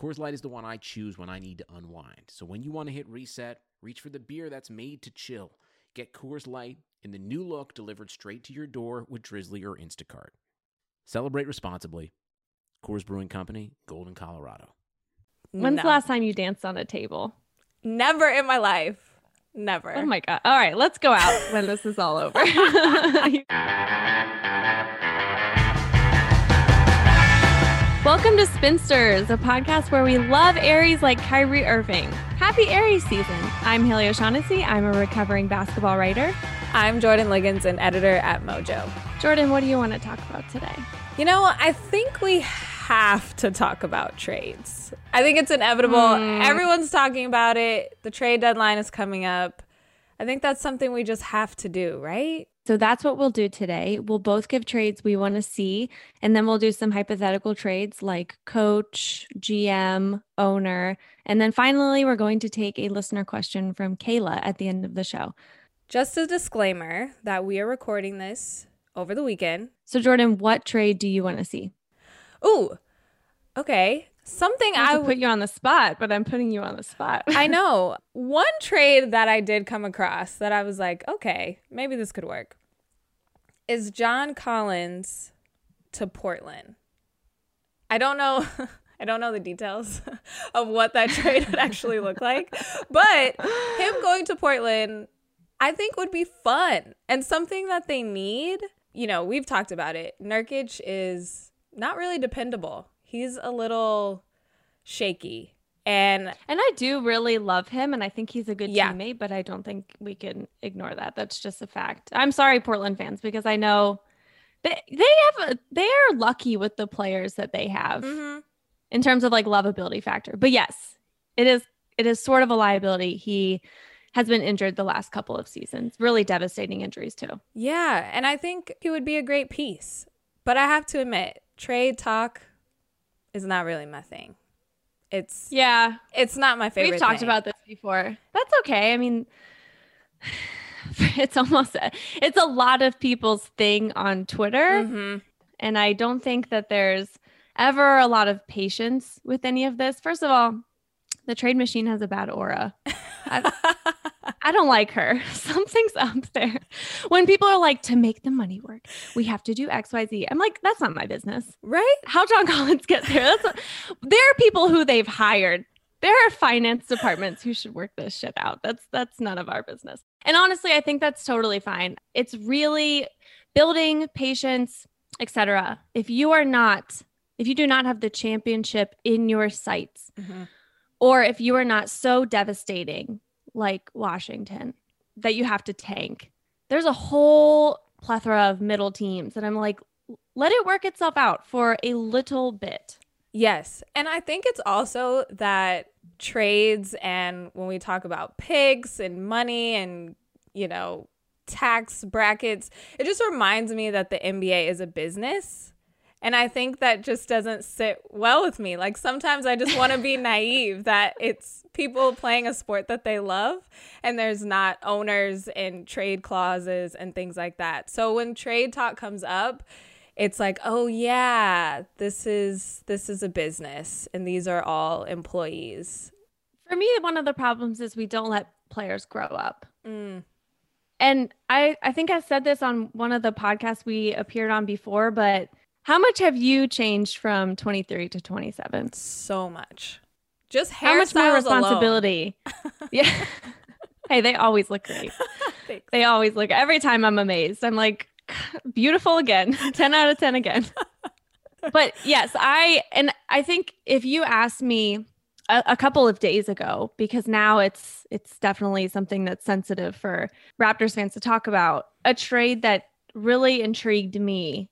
Coors Light is the one I choose when I need to unwind. So when you want to hit reset, reach for the beer that's made to chill. Get Coors Light in the new look delivered straight to your door with Drizly or Instacart. Celebrate responsibly. Coors Brewing Company, Golden, Colorado. When's No. the last time you danced on a table? Never in my life. Never. Oh my god! All right, let's go out when this is all over. Welcome to Spinsters, a podcast where we love Aries like Kyrie Irving. Happy Aries season! I'm Haley O'Shaughnessy. I'm a recovering basketball writer. I'm Jordan Liggins, an editor at Mojo. Jordan, what do you want to talk about today? You know, I think we have to talk about trades. I think it's inevitable. Hmm. Everyone's talking about it. The trade deadline is coming up. I think that's something we just have to do, right? So that's what we'll do today. We'll both give trades we want to see, and then we'll do some hypothetical trades like coach, GM, owner. And then finally, we're going to take a listener question from Kayla at the end of the show. Just a disclaimer that we are recording this over the weekend. So, Jordan, what trade do you want to see? Ooh, okay. Something Not I put you on the spot, but I'm putting you on the spot. I know. One trade that I did come across that I was like, okay, maybe this could work is John Collins to Portland. I don't know. I don't know the details of what that trade would actually look like, but him going to Portland, I think would be fun and something that they need. You know, we've talked about it. Nurkic is not really dependable. He's a little shaky. And And I do really love him, and I think he's a good Yeah. teammate, but I don't think we can ignore that. That's just a fact. I'm sorry, Portland fans, because I know they they have a, they are lucky with the players that they have Mhm. in terms of like lovability factor. But yes, it is it is sort of a liability. He has been injured the last couple of seasons, really devastating injuries too. Yeah, and I think he would be a great piece. But I have to admit, trade talk is not really my thing. It's Yeah, it's not my favorite. We've talked thing. about this before. That's okay. I mean, it's almost it's a lot of people's thing on Twitter, Mhm. and I don't think that there's ever a lot of patience with any of this. First of all, the trade machine has a bad aura. I, I don't like her. Something's up there. When people are like, to make the money work, we have to do X, Y, Z. I'm like, that's not my business right? how John Collins gets there. That's there are people who they've hired. There are finance departments who should work this shit out. That's that's none of our business. And honestly, I think that's totally fine. It's really building patience, etc. If you are not, if you do not have the championship in your sights, Mhm. or if you are not so devastating like Washington that you have to tank, there's a whole plethora of middle teams. And I'm like, let it work itself out for a little bit. Yes. And I think it's also that trades and when we talk about picks and money and, you know, tax brackets, it just reminds me that the NBA is a business. And I think that just doesn't sit well with me. Like sometimes I just want to be naive that it's people playing a sport that they love and there's not owners and trade clauses and things like that. So when trade talk comes up, it's like, "Oh yeah, this is this is a business and these are all employees." For me, one of the problems is we don't let players grow up. Mm. And I, I think I said this on one of the podcasts we appeared on before, but how much have you changed from 23 to 27? So much. Just How much more responsibility? yeah. hey, they always look great. Thanks. They always look. Every time I'm amazed. I'm like, beautiful again. 10 out of 10 again. but yes, I and I think if you asked me a, a couple of days ago, because now it's it's definitely something that's sensitive for Raptors fans to talk about, a trade that really intrigued me.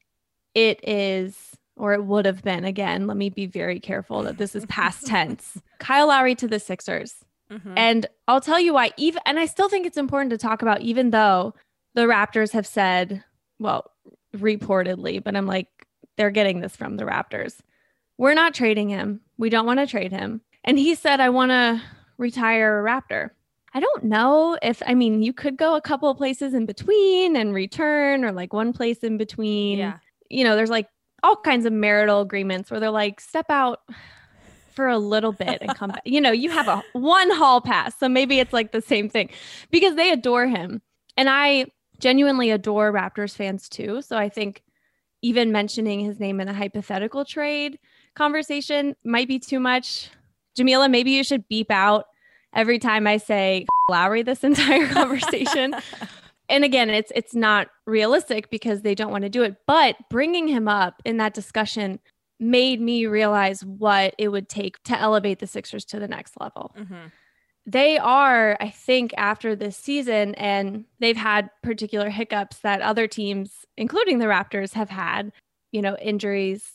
It is or it would have been again. Let me be very careful that this is past tense. Kyle Lowry to the Sixers. Mhm. And I'll tell you why, even and I still think it's important to talk about, even though the Raptors have said, well, reportedly, but I'm like, they're getting this from the Raptors. We're not trading him. We don't want to trade him. And he said, I want to retire a Raptor. I don't know if I mean you could go a couple of places in between and return or like one place in between. yeah. You know, there's like all kinds of marital agreements where they're like step out for a little bit and come back. You know, you have a one hall pass. So maybe it's like the same thing because they adore him. And I genuinely adore Raptors fans too. So I think even mentioning his name in a hypothetical trade conversation might be too much. Jamila, maybe you should beep out every time I say Lowry this entire conversation. and again, it's it's not realistic because they don't want to do it, but bringing him up in that discussion made me realize what it would take to elevate the Sixers to the next level Mhm. they are, I think, after this season, and they've had particular hiccups that other teams, including the Raptors, have had, you know, injuries,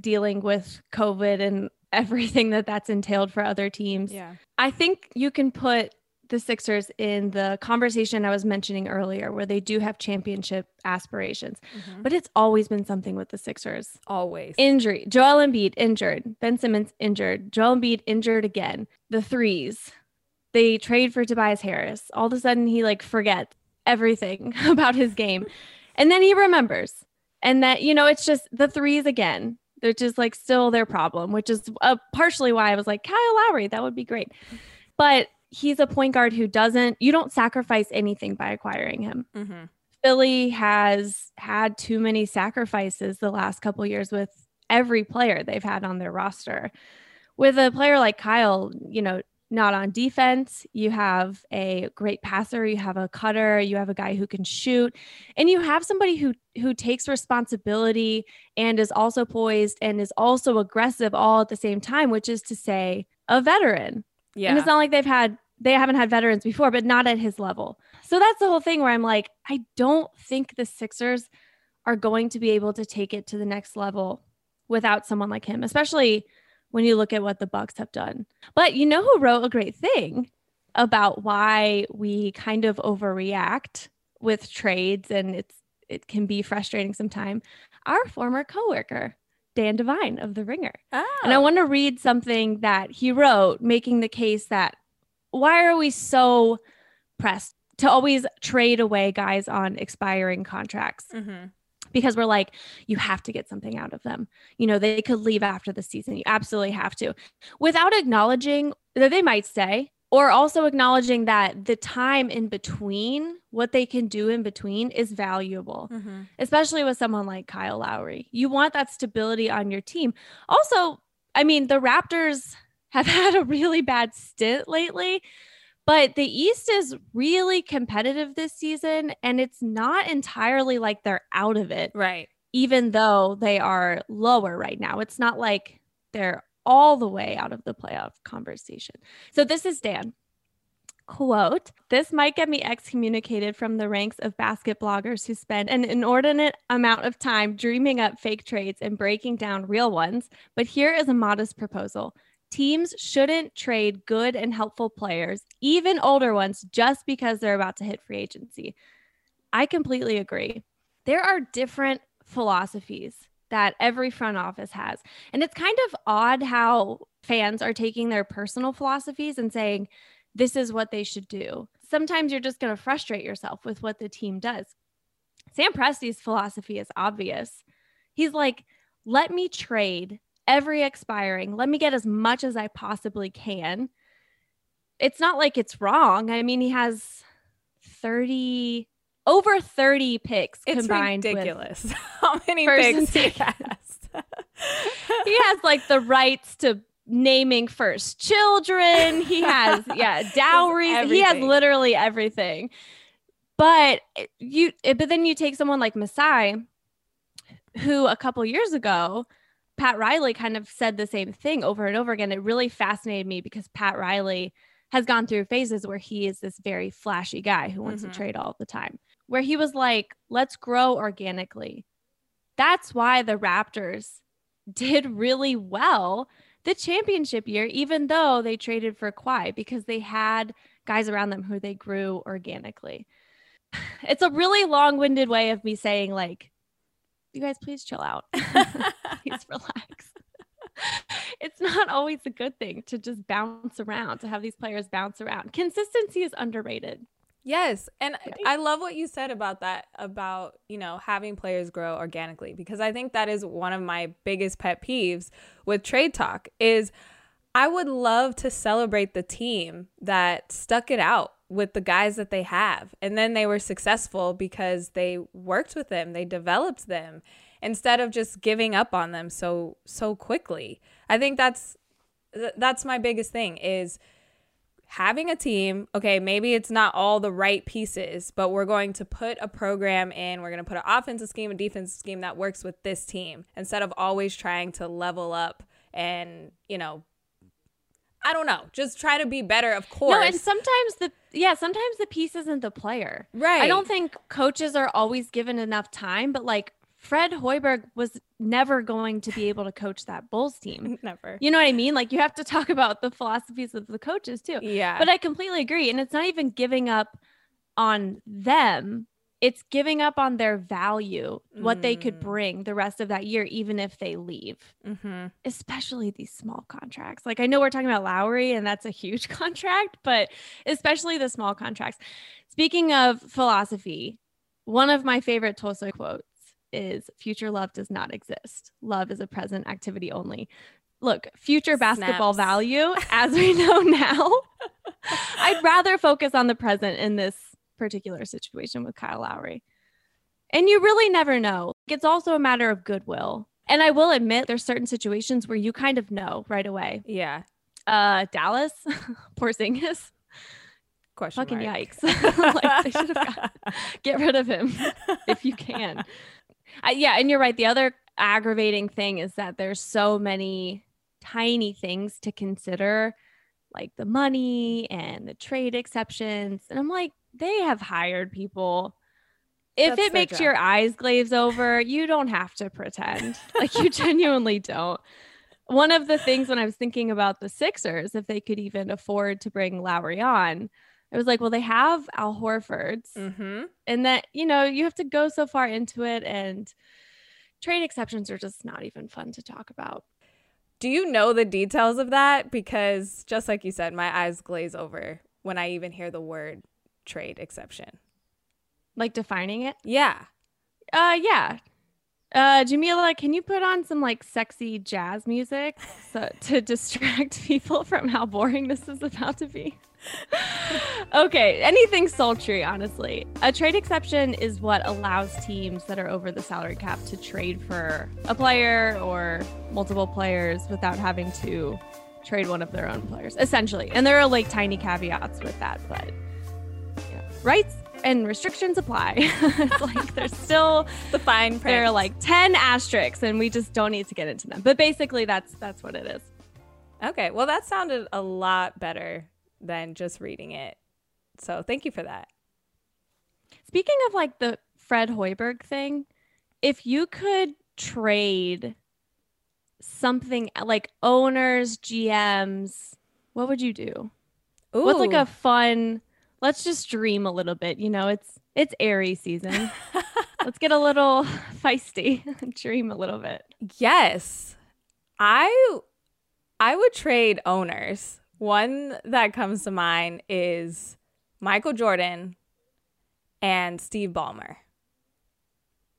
dealing with COVID and everything that that's entailed for other teams. Yeah. I think you can put the Sixers in the conversation I was mentioning earlier, where they do have championship aspirations, Mhm. but it's always been something with the Sixers Always. injury. Joel Embiid injured. Ben Simmons injured. Joel Embiid injured again. The threes. They trade for Tobias Harris. All of a sudden, he like forgets everything about his game, and then he remembers. And that you know, it's just the threes again. They're just like still their problem, which is uh, partially why I was like Kyle Lowry. That would be great, but he's a point guard who doesn't. You don't sacrifice anything by acquiring him. Mhm. Philly has had too many sacrifices the last couple years with every player they've had on their roster. With a player like Kyle, you know, not on defense, you have a great passer, you have a cutter, you have a guy who can shoot, and you have somebody who who takes responsibility and is also poised and is also aggressive all at the same time, which is to say, a veteran. Yeah. And it's not like they've had they haven't had veterans before, but not at his level. So that's the whole thing where I'm like, I don't think the Sixers are going to be able to take it to the next level without someone like him, especially when you look at what the Bucks have done. But you know who wrote a great thing about why we kind of overreact with trades and it's it can be frustrating sometimes. Our former coworker, Dan Devine of The Ringer. oh. And I oh. want to read something that he wrote, making the case that why are we so pressed to always trade away guys on expiring contracts? Mhm. Because we're like, you have to get something out of them. You know, they could leave after the season. You absolutely have to, without acknowledging that they might stay, or also acknowledging that the time in between, what they can do in between, is valuable Mhm. especially with someone like Kyle Lowry. You want that stability on your team. Also, I mean, the Raptors have had a really bad stint lately, but the East is really competitive this season, and it's not entirely like they're out of it, Right. even though they are lower right now. It's not like they're all the way out of the playoff conversation. So, this is Dan quote this might get me excommunicated from the ranks of basket bloggers who spend an inordinate amount of time dreaming up fake trades and breaking down real ones but here is a modest proposal teams shouldn't trade good and helpful players even older ones just because they're about to hit free agency i completely agree there are different philosophies that every front office has and it's kind of odd how fans are taking their personal philosophies and saying this is what they should do. Sometimes you're just going to frustrate yourself with what the team does. Sam Presti's philosophy is obvious. He's like, let me trade every expiring, let me get as much as I possibly can. It's not like it's wrong. I mean, he has 30 over 30 picks It's combined ridiculous how many picks he has. he has like the rights to naming first children. He has, yeah, dowries. He has literally everything. But you, eh, but then you take someone like Masai, who a couple years ago, Pat Riley kind of said the same thing over and over again. It really fascinated me because Pat Riley has gone through phases where he is this very flashy guy who wants Mhm. to trade all the time, where he was like, let's grow organically. That's why the Raptors did really well the championship year, even though they traded for Kawhi because they had guys around them who they grew organically. It's a really long winded way of me saying, like, you guys, please chill out. please relax. it's not always a good thing to just bounce around, to have these players bounce around. Consistency is underrated. Yes. And I love what you said about that, about, you know, having players grow organically, because I think that is one of my biggest pet peeves with trade talk is I would love to celebrate the team that stuck it out with the guys that they have. And then they were successful because they worked with them, they developed them instead of just giving up on them so so quickly. I think that's that's my biggest thing is having a team, okay, maybe it's not all the right pieces, but we're going to put a program in, we're going to put an offensive scheme, a defensive scheme that works with this team instead of always trying to level up and, you know, I don't know, just try to be better, of course. No, and sometimes the yeah, sometimes the piece isn't the player. Right. I don't think coaches are always given enough time, but like Fred Hoiberg was never going to be able to coach that Bulls team. Never. You know what I mean? Like you have to talk about the philosophies of the coaches too. Yeah. But I completely agree. And it's not even giving up on them. It's giving up on their value, what they could Mm. bring the rest of that year, even if they leave, mm-hmm. especially these small contracts. Like I know we're talking about Lowry and that's a huge contract, but especially the small contracts. Speaking of philosophy, one of my favorite Tolstoy quotes is future love does not exist. Love is a present activity only. Look, future basketball value, as we know now, I'd rather focus on the present in this particular situation with Kyle Lowry. And you really never know. It's also a matter of goodwill. And I will admit there's certain situations where you kind of know right away. Yeah. Uh Dallas, Porzingis, Question fucking mark. yikes. like they should have got get rid of him if you can. I, yeah, and you're right. The other aggravating thing is that there's so many tiny things to consider, like the money and the trade exceptions. And I'm like, they have hired people. If That's it makes job. your eyes glaze over, you don't have to pretend. like you genuinely don't. One of the things when I was thinking about the Sixers, if they could even afford to bring Lowry on, I was like, well, they have Al Horford's Mm-hmm. and that you know you have to go so far into it and trade exceptions are just not even fun to talk about Do you know the details of that? Because just like you said, my eyes glaze over when I even hear the word trade exception. like defining it? Yeah. uh yeah. Uh jamila can you put on some like sexy jazz music so, to distract people from how boring this is about to be? Okay anything sultry honestly. A trade exception is what allows teams that are over the salary cap to trade for a player or multiple players without having to trade one of their own players essentially. And there are like tiny caveats with that but rights and restrictions apply it's like there's still The fine print. there are like 10 asterisks and we just don't need to get into them but basically that's that's what it is Okay. Well, that sounded a lot better than just reading it. So thank you for that. Speaking of like the Fred Hoiberg thing, if you could trade something like owners, GMs, what would you do? Ooh. What's like a fun, let's just dream a little bit. You know, it's it's airy season. let's get a little feisty, dream a little bit. Yes. I I would trade owners. One that comes to mind is Michael Jordan and Steve Ballmer.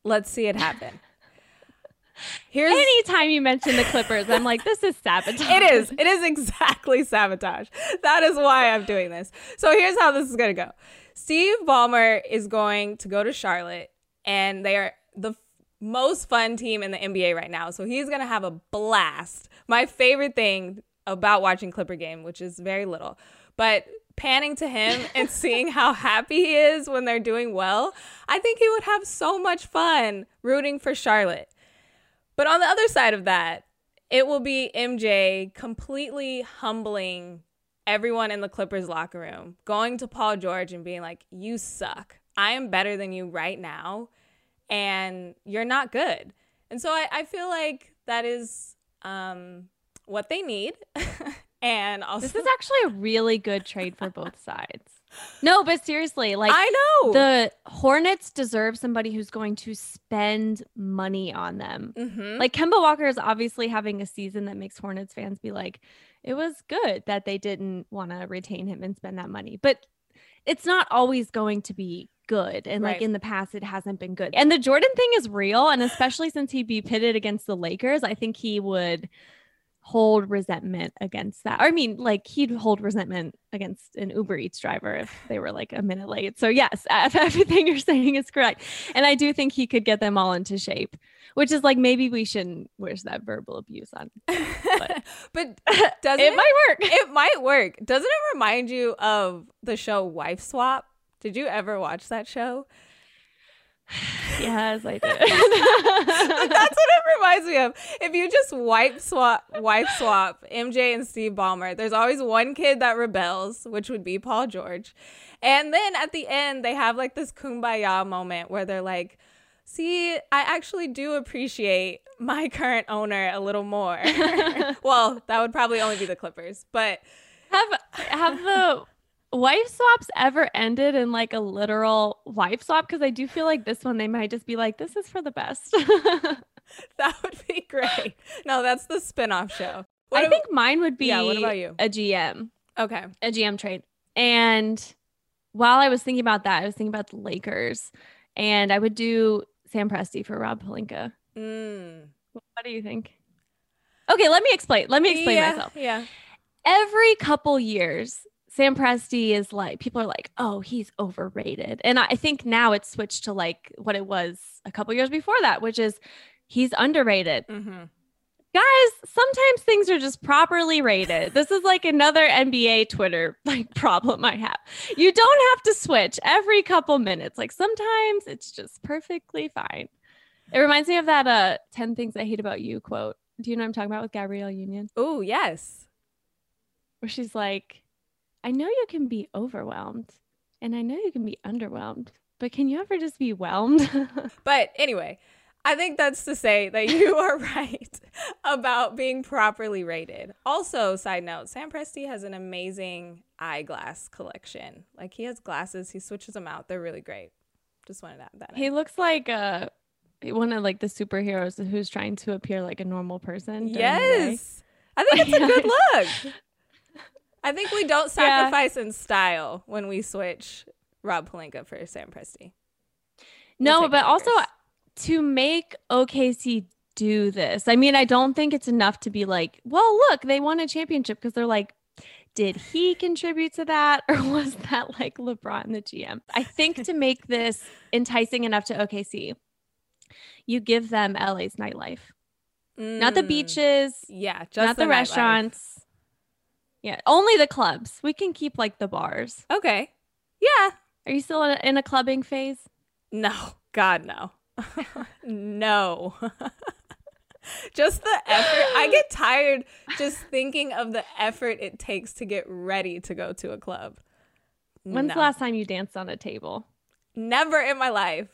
Let's see it happen. Here's Anytime you mention the Clippers, I'm like, this is sabotage. it is. It is exactly sabotage. That is why I'm doing this. So here's how this is going to go. Steve Ballmer is going to go to Charlotte, and they are the most fun team in the NBA right now. So he's going to have a blast. My favorite thing about watching Clipper game, which is very little, but panning to him and seeing how happy he is when they're doing well, I think he would have so much fun rooting for Charlotte. But on the other side of that, it will be MJ completely humbling everyone in the Clippers locker room, going to Paul George and being like, You suck. I am better than you right now, and you're not good. And so I, I feel like that is um, what they need. and also This is actually a really good trade for both sides. No, but seriously, like I know. the Hornets deserve somebody who's going to spend money on them. Mhm. Like Kemba Walker is obviously having a season that makes Hornets fans be like, it was good that they didn't want to retain him and spend that money. But it's not always going to be good. And like in the past, it hasn't been good. And the Jordan thing is real. And especially since he'd be pitted against the Lakers, I think he would hold resentment against that. I mean, like he'd hold resentment against an Uber Eats driver if they were like a minute late. So, yes, everything you're saying is correct. And I do think he could get them all into shape, which is like maybe we shouldn't wish that verbal abuse on. but doesn't it it, might work. it might work. Doesn't it remind you of the show Wife Swap? Did you ever watch that show? yes, I Like, did. that's what it reminds me of. If you just wipe swap, wipe swap MJ and Steve Ballmer, there's always one kid that rebels, which would be Paul George. And then at the end, they have like this kumbaya moment where they're like, see, I actually do appreciate my current owner a little more. well, that would probably only be the Clippers, but have have the wife swaps ever ended in like a literal wife swap? Because I do feel like this one they might just be like, this is for the best. that would be great. No, that's the spin-off show. What I ab- think mine would be Yeah, what about you? a GM, okay. a GM trade. And while I was thinking about that, I was thinking about the Lakers, and I would do Sam Presti for Rob Pelinka. Mm. What do you think? Okay, let me explain. Let me explain yeah, myself. Yeah. every couple years, Sam Presti is like, people are like, oh, he's overrated. And I think now it's switched to like what it was a couple years before that, which is he's underrated. Mm-hmm. Guys, sometimes things are just properly rated. This is like another NBA Twitter like problem I have. You don't have to switch every couple minutes. Like sometimes it's just perfectly fine. It reminds me of that uh 10 things I hate about you quote. Do you know what I'm talking about with Gabrielle Union? Oh, yes. where she's like, I know you can be overwhelmed and I know you can be underwhelmed, but can you ever just be whelmed? But anyway, I think that's to say that you are right about being properly rated. Also, side note, Sam Presti has an amazing eyeglass collection. Like he has glasses, he switches them out. They're really great. Just wanted to add that. in. he looks like uh one of like the superheroes who's trying to appear like a normal person. during the day. yes. I think it's a good look. I think we don't Yeah. sacrifice in style when we switch Rob Pelinka for Sam Presti. We'll No, but the also to make OKC do this, I mean, I don't think it's enough to be like, well, look, they won a championship because they're like, did he contribute to that or was that like LeBron and the GM? I think to make this enticing enough to OKC, you give them LA's nightlife, not the Mm, beaches, Yeah, just not the, nightlife. restaurants. Yeah, only the clubs. We can keep like the bars. Okay. Yeah. Are you still in a, in a clubbing phase? No, God, no. no. just the effort. I get tired just thinking of the effort it takes to get ready to go to a club. When's No. the last time you danced on a table? Never in my life.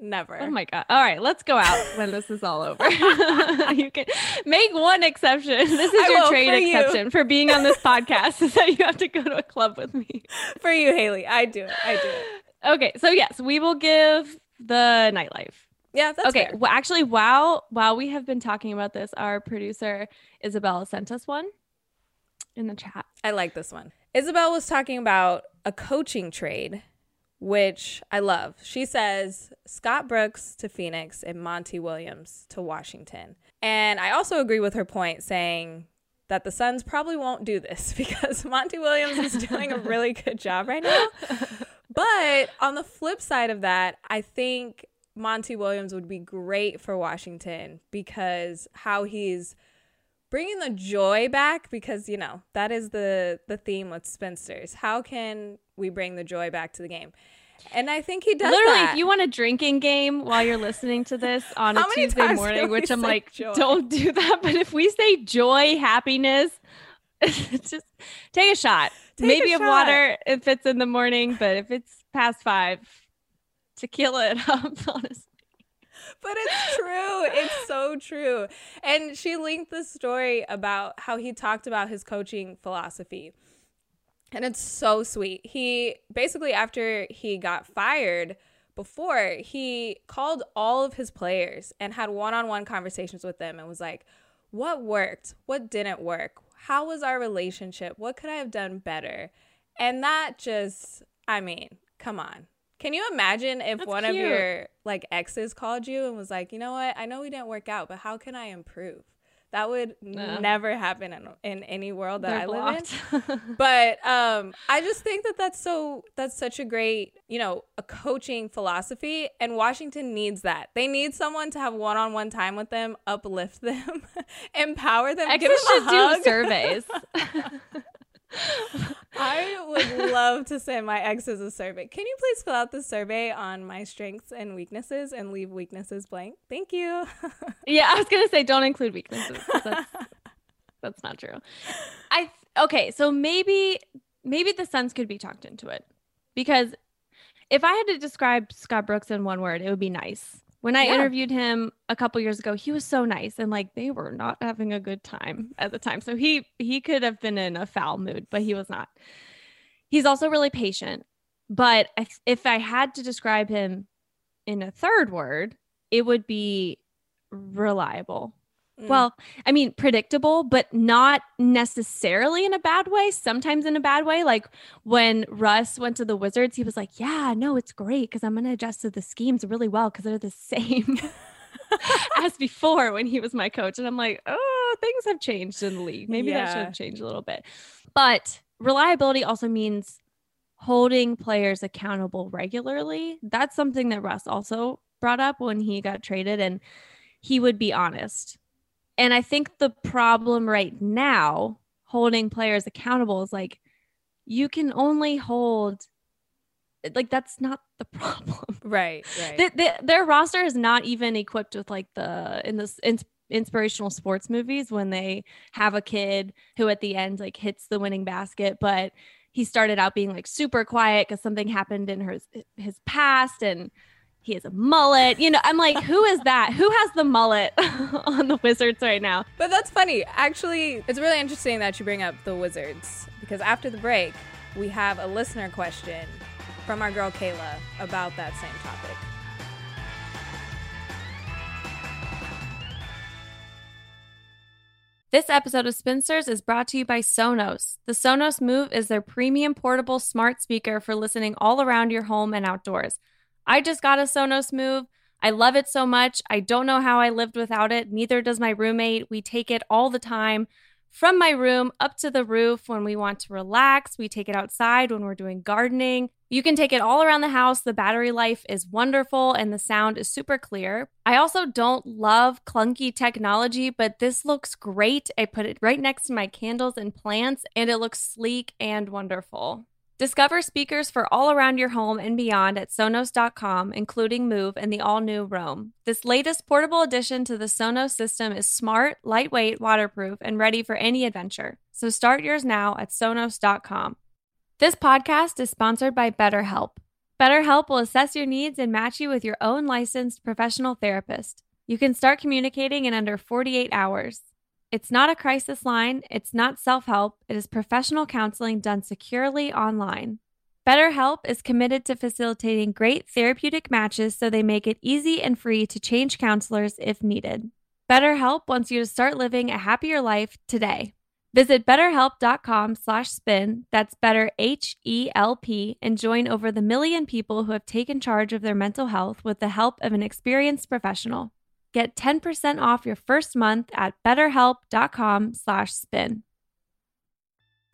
Never. Oh my god! All right, let's go out when this is all over. you can make one exception. This is I your trade for you. exception for being on this podcast. Is that you have to go to a club with me? For you, Haley. I do it. I do it. Okay, so yes, we will give the nightlife. Yeah, that's okay, fair. well, actually, while while we have been talking about this, our producer Isabella sent us one in the chat. I like this one. Isabel was talking about a coaching trade, which I love. She says Scott Brooks to Phoenix and Monty Williams to Washington. And I also agree with her point saying that the Suns probably won't do this because Monty Williams is doing a really good job right now. But on the flip side of that, I think Monty Williams would be great for Washington because how he's bringing the joy back because you know that is the the theme with spinsters how can we bring the joy back to the game and i think he does Literally, that. if you want a drinking game while you're listening to this on a Tuesday morning, which I'm like, joy? don't do that. But if we say joy, happiness, just take a shot. Take a Maybe of shot. water if it's in the morning, but if it's past five, tequila it up, honestly. But it's true. It's so true. And she linked the story about how he talked about his coaching philosophy. And it's so sweet. He basically, after he got fired, before he called all of his players and had one on one conversations with them and was like, what worked? What didn't work? How was our relationship? What could I have done better? And that just, I mean, come on. Can you imagine if That's one cute. of your like exes called you and was like, you know what? I know we didn't work out, but how can I improve? That would no. never happen in, in any world that They're I blocked. live in. but um, I just think that that's so that's such a great you know a coaching philosophy, and Washington needs that. They need someone to have one on one time with them, uplift them, empower them. Exes should do surveys. I would love to send my exes a survey. Can you please fill out the survey on my strengths and weaknesses and leave weaknesses blank? Thank you. yeah, I was gonna say don't include weaknesses. That's, that's not true. I okay, so maybe maybe the Suns could be talked into it because if I had to describe Scott Brooks in one word, it would be nice. When I yeah. interviewed him a couple years ago, he was so nice and like they were not having a good time at the time. So he he could have been in a foul mood, but he was not. He's also really patient. But if I had to describe him in a third word, it would be reliable. Mm. Well, I mean, predictable, but not necessarily in a bad way. Sometimes in a bad way. Like when Russ went to the Wizards, he was like, Yeah, no, it's great because I'm going to adjust to the schemes really well because they're the same as before when he was my coach. And I'm like, Oh, things have changed in the league. Maybe yeah. that should have changed a little bit. But reliability also means holding players accountable regularly. That's something that Russ also brought up when he got traded. And he would be honest and I think the problem right now, holding players accountable, is like you can only hold like that's not the problem. Right right. The, the, their roster is not even equipped with like the in this in, inspirational sports movies when they have a kid who at the end like hits the winning basket but he started out being like super quiet because something happened in his his past and he has a mullet. You know, I'm like, who is that? Who has the mullet on the Wizards right now? But that's funny. Actually, it's really interesting that you bring up the Wizards because after the break, we have a listener question from our girl Kayla about that same topic. This episode of Spinsters is brought to you by Sonos. The Sonos Move is their premium portable smart speaker for listening all around your home and outdoors. I just got a Sonos Move. I love it so much. I don't know how I lived without it. Neither does my roommate. We take it all the time from my room up to the roof when we want to relax. We take it outside when we're doing gardening. You can take it all around the house. The battery life is wonderful and the sound is super clear. I also don't love clunky technology, but this looks great. I put it right next to my candles and plants, and it looks sleek and wonderful. Discover speakers for all around your home and beyond at Sonos.com, including Move and the all new Roam. This latest portable addition to the Sonos system is smart, lightweight, waterproof, and ready for any adventure. So start yours now at Sonos.com. This podcast is sponsored by BetterHelp. BetterHelp will assess your needs and match you with your own licensed professional therapist. You can start communicating in under 48 hours. It's not a crisis line, it's not self help, it is professional counseling done securely online. BetterHelp is committed to facilitating great therapeutic matches so they make it easy and free to change counselors if needed. BetterHelp wants you to start living a happier life today. Visit betterhelp.com/spin, that's better H E L P, and join over the million people who have taken charge of their mental health with the help of an experienced professional. Get 10% off your first month at betterhelp.com slash spin.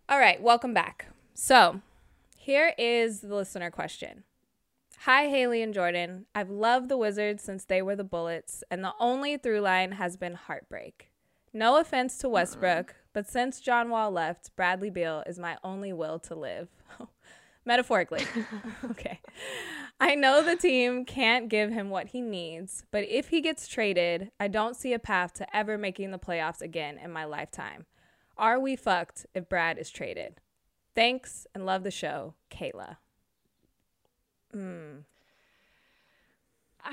All right, welcome back. So here is the listener question. Hi, Haley and Jordan. I've loved the Wizards since they were the Bullets, and the only through line has been heartbreak. No offense to Westbrook, but since John Wall left, Bradley Beal is my only will to live. Metaphorically. okay. I know the team can't give him what he needs, but if he gets traded, I don't see a path to ever making the playoffs again in my lifetime. Are we fucked if Brad is traded? Thanks and love the show, Kayla. Hmm.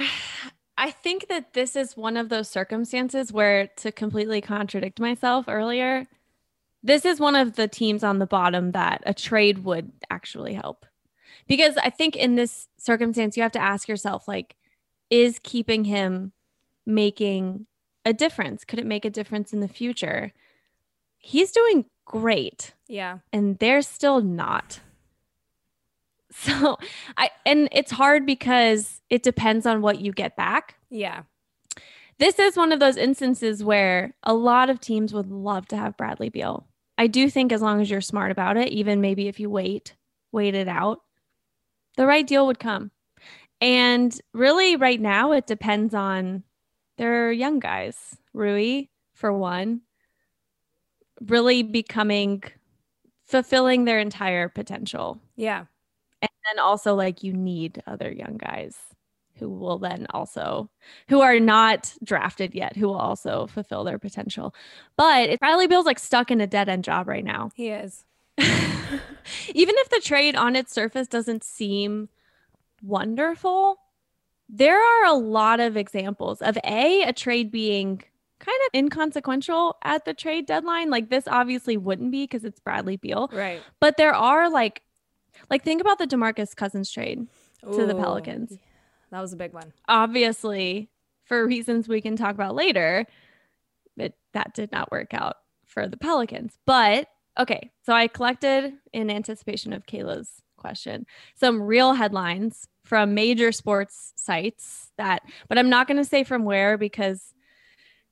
I think that this is one of those circumstances where, to completely contradict myself earlier, this is one of the teams on the bottom that a trade would actually help. Because I think in this circumstance, you have to ask yourself, like, is keeping him making a difference? Could it make a difference in the future? He's doing great. Yeah. And they're still not. So I and it's hard because it depends on what you get back. Yeah. This is one of those instances where a lot of teams would love to have Bradley Beal. I do think as long as you're smart about it, even maybe if you wait, wait it out, the right deal would come. And really right now it depends on their young guys. Rui, for one, really becoming fulfilling their entire potential. Yeah. And then also like you need other young guys who will then also who are not drafted yet who will also fulfill their potential. But it, Bradley Beal's like stuck in a dead end job right now. He is. Even if the trade on its surface doesn't seem wonderful, there are a lot of examples of a a trade being kind of inconsequential at the trade deadline. Like this obviously wouldn't be because it's Bradley Beal. Right. But there are like like think about the DeMarcus Cousins trade to the Ooh, Pelicans. That was a big one. Obviously, for reasons we can talk about later, it, that did not work out for the Pelicans. But okay, so I collected in anticipation of Kayla's question some real headlines from major sports sites that, but I'm not going to say from where because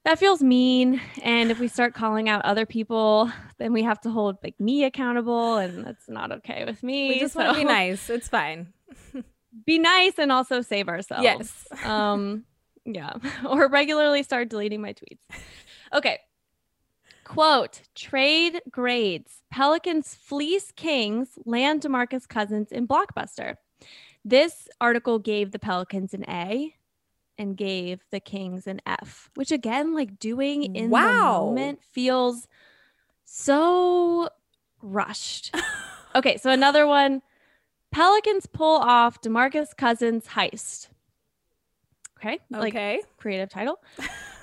that feels mean. And if we start calling out other people, then we have to hold like me accountable, and that's not okay with me. We just want to be nice. It's fine. be nice and also save ourselves. Yes. um yeah. Or regularly start deleting my tweets. Okay. Quote, trade grades. Pelicans fleece Kings, land DeMarcus Cousins in Blockbuster. This article gave the Pelicans an A and gave the Kings an F, which again, like doing in Wow. the moment feels so rushed. okay, so another one. Pelicans pull off DeMarcus Cousins heist. Okay, like Okay. creative title.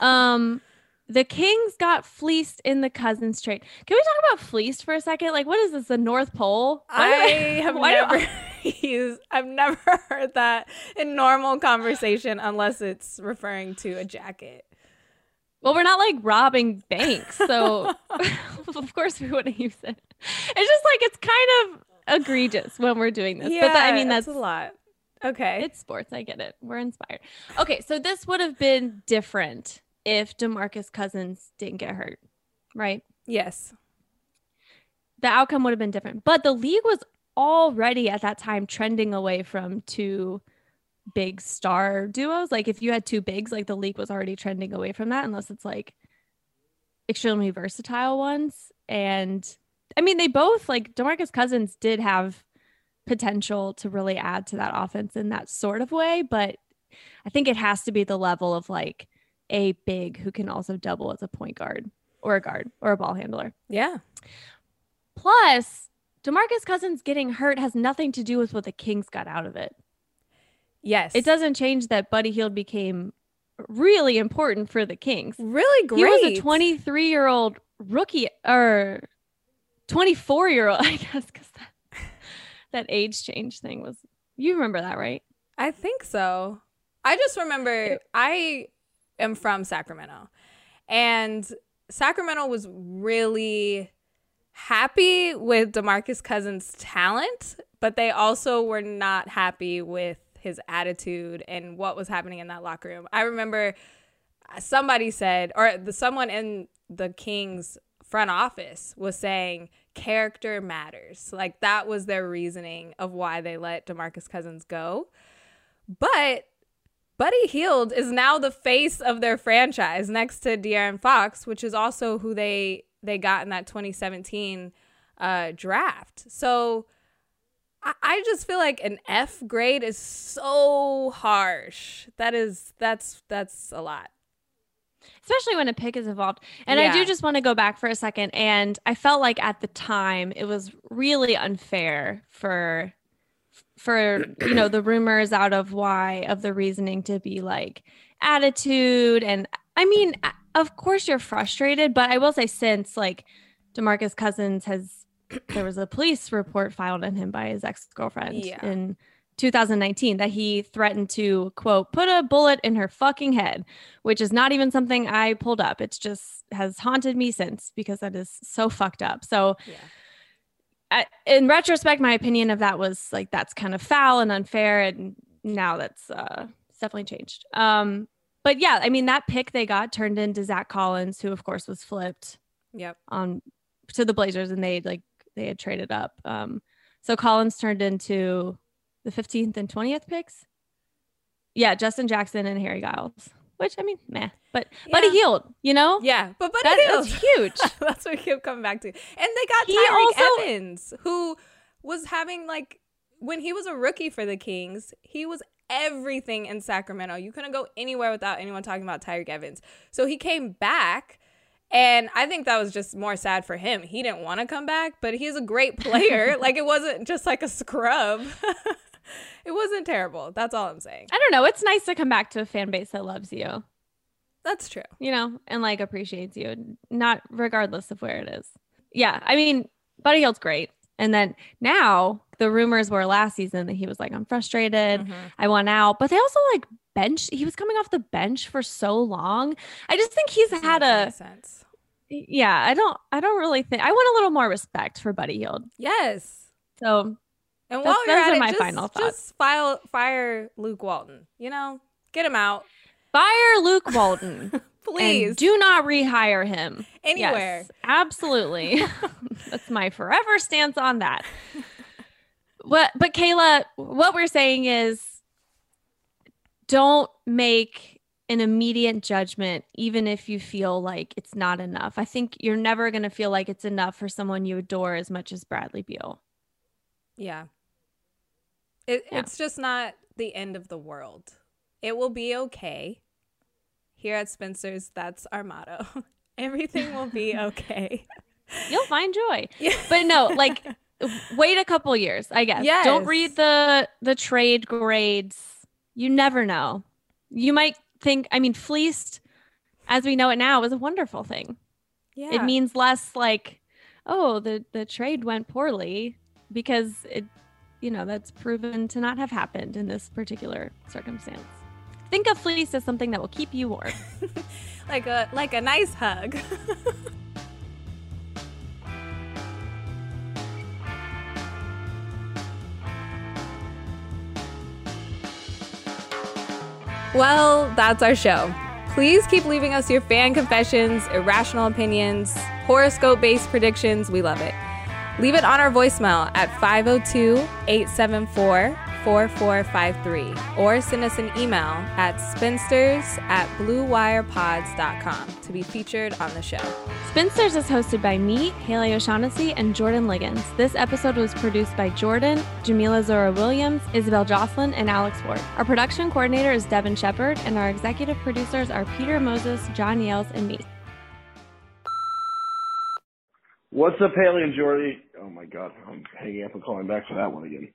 Um, the Kings got fleeced in the Cousins trade. Can we talk about fleeced for a second? Like, what is this? The North Pole? Why I have never used I've never heard that in normal conversation unless it's referring to a jacket. Well, we're not like robbing banks, so of course we wouldn't use it. It's just like it's kind of egregious when we're doing this. but that, I mean, that's a lot. Okay. it's sports. I get it. We're inspired. Okay, so this would have been different if Demarcus Cousins didn't get hurt, right? yes. The outcome would have been different. But the league was already at that time trending away from two big star duos. Like if you had two bigs, like the league was already trending away from that, unless it's like extremely versatile ones. And I mean, they both like Demarcus Cousins did have potential to really add to that offense in that sort of way, but I think it has to be the level of like a big who can also double as a point guard or a guard or a ball handler. Yeah. Plus, DeMarcus Cousins getting hurt has nothing to do with what the Kings got out of it. Yes. It doesn't change that Buddy Hield became really important for the Kings. Really great. He was a 23 year old rookie or 24 year old, I guess, because that, that age change thing was, you remember that, right? I think so. I just remember I am from Sacramento and Sacramento was really happy with DeMarcus Cousins' talent, but they also were not happy with his attitude and what was happening in that locker room. I remember somebody said or the someone in the Kings front office was saying character matters. Like that was their reasoning of why they let DeMarcus Cousins go. But Buddy Hield is now the face of their franchise next to De'Aaron Fox, which is also who they they got in that 2017 uh, draft. So I, I just feel like an F grade is so harsh. That is that's that's a lot. Especially when a pick is involved. And I do just want to go back for a second. And I felt like at the time it was really unfair for for you know the rumors out of why of the reasoning to be like attitude. And I mean, of course you're frustrated, but I will say since like DeMarcus Cousins has there was a police report filed on him by his ex-girlfriend Yeah. in 2019 that he threatened to quote put a bullet in her fucking head, which is not even something I pulled up. It's just has haunted me since because that is so fucked up. So Yeah. I, in retrospect, my opinion of that was like that's kind of foul and unfair, and now that's uh, it's definitely changed. Um, but yeah, I mean that pick they got turned into Zach Collins, who of course was flipped Yep. on to the Blazers, and they like they had traded up. Um, so Collins turned into the 15th and 20th picks. Yeah, Justin Jackson and Harry Giles, which I mean, meh, but Buddy Yeah. Hield, you know, Yeah, but Buddy That- Hield. that's huge. that's what we keep coming back to. And they got He Tyreke also- Evans, who was having like when he was a rookie for the Kings, he was everything in Sacramento. You couldn't go anywhere without anyone talking about Tyreke Evans. So he came back. And I think that was just more sad for him. He didn't want to come back, but he's a great player. like it wasn't just like a scrub. it wasn't terrible. That's all I'm saying. I don't know. It's nice to come back to a fan base that loves you. That's true. you know, and like appreciates you, not regardless of where it is. Yeah, I mean, Buddy Hield's great. And then now the rumors were last season that he was like, I'm frustrated. Mhm. I want out. But they also like bench. He was coming off the bench for so long. I just think he's had a sense. yeah. I don't. I don't really think. I want a little more respect for Buddy Hield. Yes. So And That's- while you're those at are it, my just, final thoughts. just file, fire Luke Walton. You know, get him out, fire Luke Walton. please. And do not rehire him. Anywhere. Yes, absolutely. That's my forever stance on that. But but Kayla, what we're saying is don't make an immediate judgment even if you feel like it's not enough. I think you're never going to feel like it's enough for someone you adore as much as Bradley Beal. yeah. It, Yeah. It's just not the end of the world. It will be okay. Here at Spinsters, that's our motto. Everything will be okay. You'll find joy. Yeah. But no, like wait a couple years, I guess. Yes. Don't read the the trade grades. You never know. You might think, I mean, fleeced as we know it now is a wonderful thing. yeah. It means less like, oh, the the trade went poorly because it you know, that's proven to not have happened in this particular circumstance. Think of fleece as something that will keep you warm. like a like a nice hug. well, that's our show. Please keep leaving us your fan confessions, irrational opinions, horoscope based predictions. We love it. Leave it on our voicemail at 502 874 4453 or send us an email at spinsters at bluewirepods.com to be featured on the show. Spinsters is hosted by me, Haley O'Shaughnessy, and Jordan Ligons. This episode was produced by Jordan, Jamila Zora Williams, Isabel Jocelyn, and Alex Ward. Our production coordinator is Devin Shepard, and our executive producers are Peter Moses, John Yales, and me. What's up, Haley and Jordy? Oh my God, I'm hanging up and calling back for that one again.